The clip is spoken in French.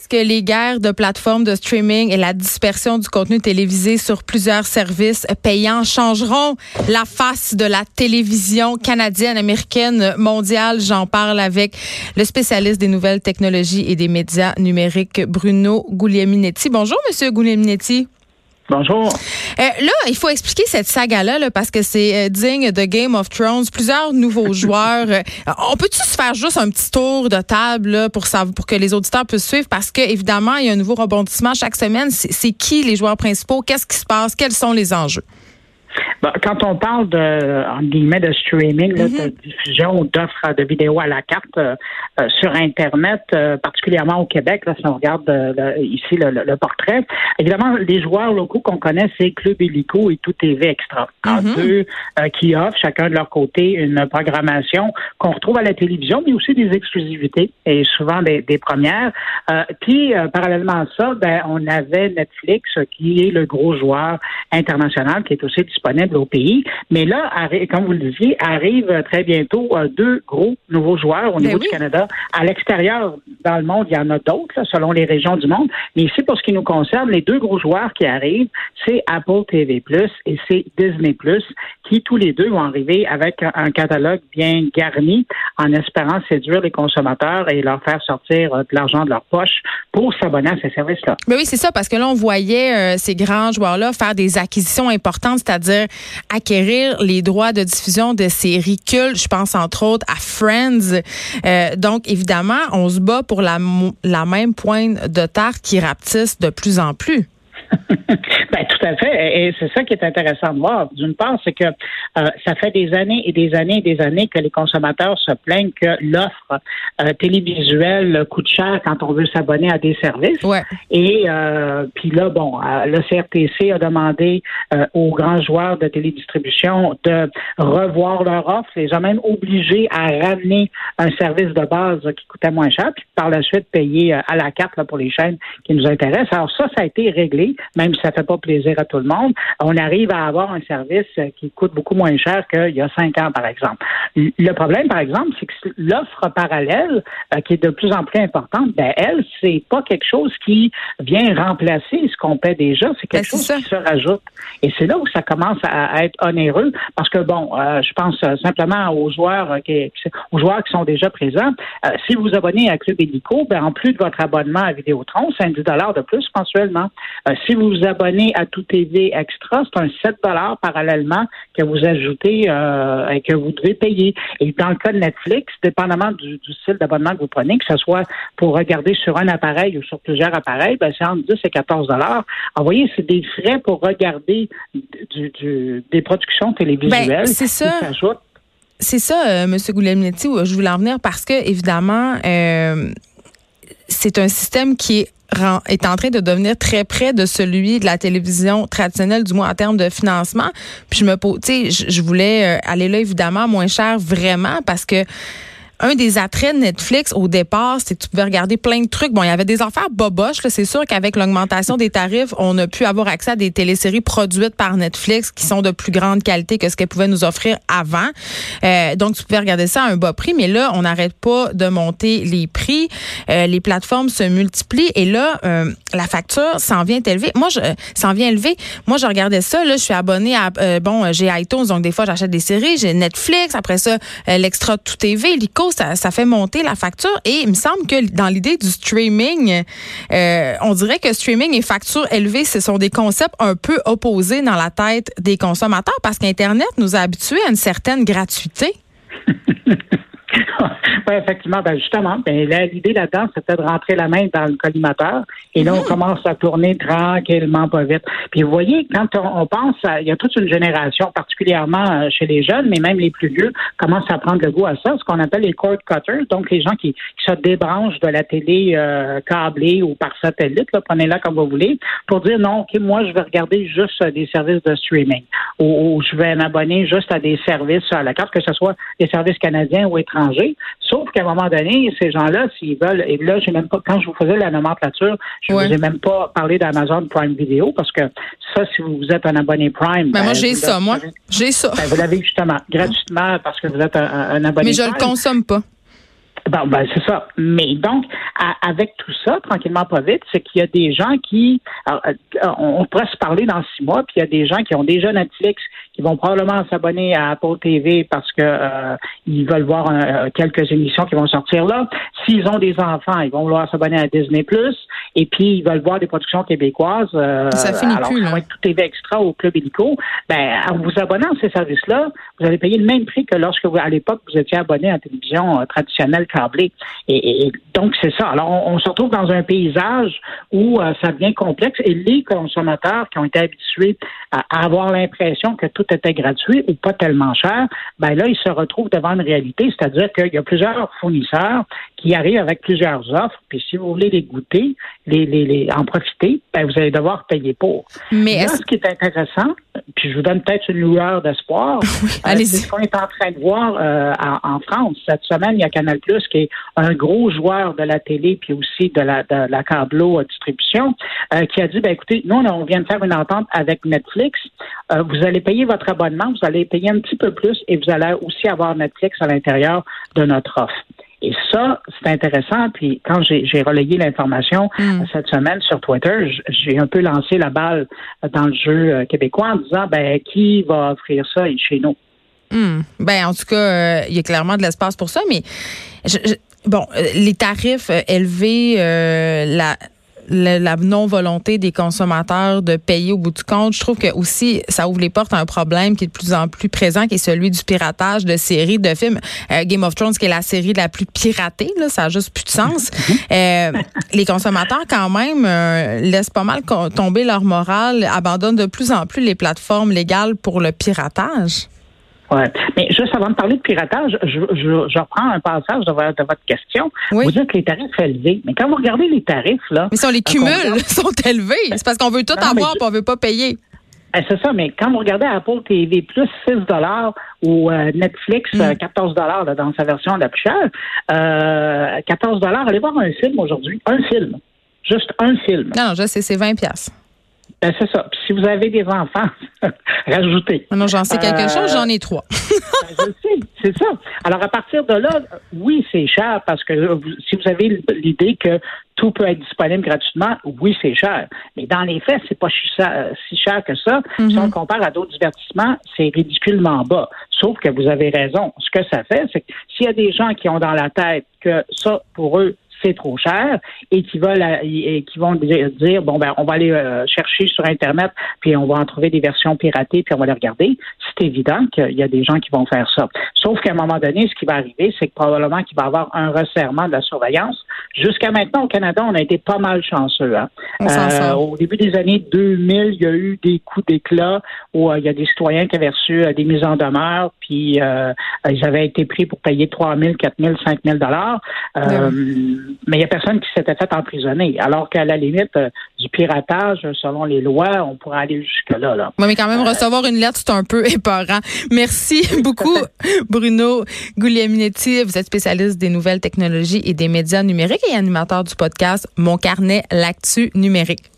Est-ce que les guerres de plateformes de streaming et la dispersion du contenu télévisé sur plusieurs services payants changeront la face de la télévision canadienne, américaine, mondiale? J'en parle avec le spécialiste des nouvelles technologies et des médias numériques, Bruno Guglielminetti. Bonjour, Monsieur Guglielminetti. Bonjour. Euh, là, il faut expliquer cette saga-là parce que c'est euh, digne de Game of Thrones. Plusieurs nouveaux joueurs. Euh, on peut-tu se faire juste un petit tour de table pour savoir, pour que les auditeurs puissent suivre? Parce que évidemment, il y a un nouveau rebondissement chaque semaine. C'est qui les joueurs principaux? Qu'est-ce qui se passe? Quels sont les enjeux? Ben, quand on parle de, en guillemets, de streaming, de Mm-hmm. diffusion d'offres de vidéos à la carte euh, euh, sur Internet, euh, particulièrement au Québec, là, si on regarde euh, le- ici le, le- le portrait, évidemment, les joueurs locaux qu'on connaît, c'est Club Illico et Tout TV Extra. En Mhm. deux euh, qui offrent chacun de leur côté une programmation qu'on retrouve à la télévision, mais aussi des exclusivités et souvent des, des premières. Euh, puis, euh, parallèlement à ça, ben, on avait Netflix qui est le gros joueur international qui est aussi disponible au pays. Mais là, comme vous le disiez, arrivent très bientôt euh, deux gros nouveaux joueurs au Ben niveau oui. du Canada. À l'extérieur, dans le monde, il y en a d'autres, selon les régions du monde. Mais ici, pour ce qui nous concerne, les deux gros joueurs qui arrivent, c'est Apple TV Plus et c'est Disney Plus, qui tous les deux vont arriver avec un, catalogue bien garni, en espérant séduire les consommateurs et leur faire sortir euh, de l'argent de leur poche pour s'abonner à ces services-là. Mais oui, c'est ça, parce que là, on voyait euh, ces grands joueurs-là faire des acquisitions importantes, c'est-à-dire acquérir les droits de diffusion de séries cultes. Je pense entre autres à Friends. Euh, donc, évidemment, on se bat pour la, même pointe de terre qui rapetisse de plus en plus. Ben, tout à fait. Et c'est ça qui est intéressant de voir. D'une part, c'est que euh, ça fait des années et des années et des années que les consommateurs se plaignent que l'offre euh, télévisuelle coûte cher quand on veut s'abonner à des services. Ouais. Et euh, puis là, bon, euh, le CRTC a demandé euh, aux grands joueurs de télédistribution de revoir leur offre, les a même obligés à ramener un service de base qui coûtait moins cher, puis par la suite payer à la carte là, pour les chaînes qui nous intéressent. Alors ça, ça a été réglé, même si ça fait pas plaisir à tout le monde. On arrive à avoir un service qui coûte beaucoup moins cher qu'il y a cinq ans, par exemple. Le problème, par exemple, c'est que l'offre parallèle, euh, qui est de plus en plus importante, ben elle, c'est pas quelque chose qui vient remplacer ce qu'on paie déjà, c'est quelque Ben, chose ça. qui se rajoute. Et c'est là où ça commence à, être onéreux, parce que bon, euh, je pense euh, simplement aux joueurs, euh, qui, aux joueurs qui sont déjà présents. Euh, si vous vous abonnez à Club Illico, ben en plus de votre abonnement à Vidéotron, c'est un 10 de plus mensuellement. Euh, si vous vous abonnez à Tout TV Extra, c'est un 7 parallèlement que vous ajoutez euh, et que vous devez payer. Et dans le cas de Netflix, dépendamment du, du style d'abonnement que vous prenez, que ce soit pour regarder sur un appareil ou sur plusieurs appareils, ben, c'est entre 10 et 14 dollars. Vous voyez, c'est des frais pour regarder du, du- des productions télévisuelles. Ben, c'est qui ça. C'est ça, euh, M. Goulemnetti, où je voulais en venir parce que, évidemment, euh, c'est un système qui est est en train de devenir très près de celui de la télévision traditionnelle, du moins en termes de financement. Puis je me pose, tu sais, je- je voulais euh, aller là évidemment moins cher vraiment parce que un des attraits de Netflix au départ, c'est que tu pouvais regarder plein de trucs. Bon, il y avait des affaires boboches. C'est sûr qu'avec l'augmentation des tarifs, on a pu avoir accès à des téléséries produites par Netflix qui sont de plus grande qualité que ce qu'elles pouvaient nous offrir avant. Euh, donc, tu pouvais regarder ça à un bas prix. Mais là, on n'arrête pas de monter les prix. Euh, les plateformes se multiplient. Et là, euh, la facture s'en vient élever. Moi, je s'en vient élever. Moi, je regardais ça. Là, je suis abonnée à... euh, bon, euh, j'ai iTunes, donc des fois, j'achète des séries. J'ai Netflix. Après ça, euh, l'extra tout TV, l'ICO, ça, fait monter la facture. Et il me semble que dans l'idée du streaming, euh, on dirait que streaming et facture élevée, ce sont des concepts un peu opposés dans la tête des consommateurs parce qu'Internet nous a habitués à une certaine gratuité. oui, effectivement. Ben justement, ben, là, l'idée là-dedans, c'était de rentrer la main dans le collimateur. Et là, on commence à tourner tranquillement, pas vite. Puis vous voyez, quand on, on pense, à, il y a toute une génération, particulièrement euh, chez les jeunes, mais même les plus vieux, commencent à prendre le goût à ça, ce qu'on appelle les cord cutters, donc les gens qui, qui se débranchent de la télé euh, câblée ou par satellite, là, prenez-la comme vous voulez, pour dire non, ok, moi, je vais regarder juste euh, des services de streaming ou, ou je vais m'abonner juste à des services à la carte, que ce soit des services canadiens ou étrangers. Sauf qu'à un moment donné, ces gens-là, s'ils veulent, et là, j'ai même pas, quand je vous faisais la nomenclature, je Ouais. vous ai même pas parlé d'Amazon Prime Video parce que ça, si vous êtes un abonné Prime. Ben, moi, j'ai vous ça, moi. J'ai ça. ben, vous l'avez justement gratuitement parce que vous êtes un, un abonné Mais je le Prime. consomme pas. Ben, ben, c'est ça. Mais donc, avec tout ça, tranquillement pas vite, c'est qu'il y a des gens qui, euh, on, pourrait se parler dans six mois, puis il y a des gens qui ont déjà Netflix, qui vont probablement s'abonner à Apple TV parce que euh, ils veulent voir euh, quelques émissions qui vont sortir là. S'ils ont des enfants, ils vont vouloir s'abonner à Disney Plus, et puis ils veulent voir des productions québécoises. ça finit alors, plus, là. Tout TV extra au Club Illico. Ben, en vous abonnant à ces services-là, vous allez payer le même prix que lorsque vous, à l'époque vous étiez abonné à la télévision traditionnelle Et, donc, c'est ça. Alors, on, se retrouve dans un paysage où euh, ça devient complexe et les consommateurs qui ont été habitués à, avoir l'impression que tout était gratuit ou pas tellement cher, ben là, ils se retrouvent devant une réalité, c'est-à-dire qu'il y a plusieurs fournisseurs qui arrivent avec plusieurs offres, puis si vous voulez les goûter, les, les, en profiter, ben vous allez devoir payer pour. Mais ce qui est intéressant, puis je vous donne peut-être une lueur d'espoir, euh, c'est ce qu'on est en train de voir euh, en, France. Cette semaine, il y a Canal Plus qui est un gros joueur de la télé puis aussi de la, de la câblo distribution, euh, qui a dit, ben écoutez, nous, on vient de faire une entente avec Netflix. vous allez payer votre abonnement, vous allez payer un petit peu plus et vous allez aussi avoir Netflix à l'intérieur de notre offre. Ça, c'est intéressant. Puis quand j'ai relayé l'information hmm. cette semaine sur Twitter, j'ai un peu lancé la balle dans le jeu euh, québécois en disant ben qui va offrir ça chez nous? Hmm. Ben en tout cas, euh, il y a clairement de l'espace pour ça, mais bon, euh, les tarifs élevés, la la, non-volonté des consommateurs de payer au bout du compte. Je trouve que aussi, ça ouvre les portes à un problème qui est de plus en plus présent, qui est celui du piratage de séries, de films. Euh, Game of Thrones, qui est la série la plus piratée, là, ça a juste plus de sens. Euh, les consommateurs, quand même, euh, laissent pas mal tomber leur morale, abandonnent de plus en plus les plateformes légales pour le piratage. Ouais. Mais juste avant de parler de piratage, je, je, reprends un passage de, votre question. Vous dites que les tarifs sont élevés. Mais quand vous regardez les tarifs, là. Mais si on les cumule, ils sont élevés. C'est parce qu'on veut tout avoir et on veut pas payer. Ben, c'est ça, mais quand vous regardez Apple TV plus 6 ou euh, Netflix 14 mm. euh, dans sa version la plus chère, euh, 14 allez voir un film aujourd'hui. Un film. Juste un film. Non, non, je sais, c'est 20 ben, c'est ça. Puis si vous avez des enfants, rajoutez. Non, j'en sais quelque euh, chose, j'en ai trois. ben, je sais, c'est ça. Alors, à partir de là, oui, c'est cher parce que si vous avez l'idée que tout peut être disponible gratuitement, oui, c'est cher. Mais dans les faits, c'est pas si cher que ça. Si mm-hmm. on compare à d'autres divertissements, c'est ridiculement bas. Sauf que vous avez raison. Ce que ça fait, c'est que s'il y a des gens qui ont dans la tête que ça, pour eux, c'est trop cher et qui veulent qui vont dire bon ben on va aller euh, chercher sur internet puis on va en trouver des versions piratées puis on va les regarder. C'est évident qu'il y a des gens qui vont faire ça. Sauf qu'à un moment donné, ce qui va arriver, c'est que probablement qu'il va y avoir un resserrement de la surveillance. Jusqu'à maintenant au Canada, on a été pas mal chanceux. Hein. Euh, au début des années 2000, il y a eu des coups d'éclat où euh, il y a des citoyens qui avaient reçu des mises en demeure puis ils avaient été pris pour payer 3 000, 4 000, 5 000 dollars mais il n'y a personne qui s'était fait emprisonner. Alors qu'à la limite euh, du piratage, selon les lois, on pourrait aller jusque-là. Là. Oui, mais quand même, recevoir une lettre, c'est un peu épeurant. Merci beaucoup, Bruno Guglielminetti. Vous êtes spécialiste des nouvelles technologies et des médias numériques et animateur du podcast Mon carnet, l'actu numérique.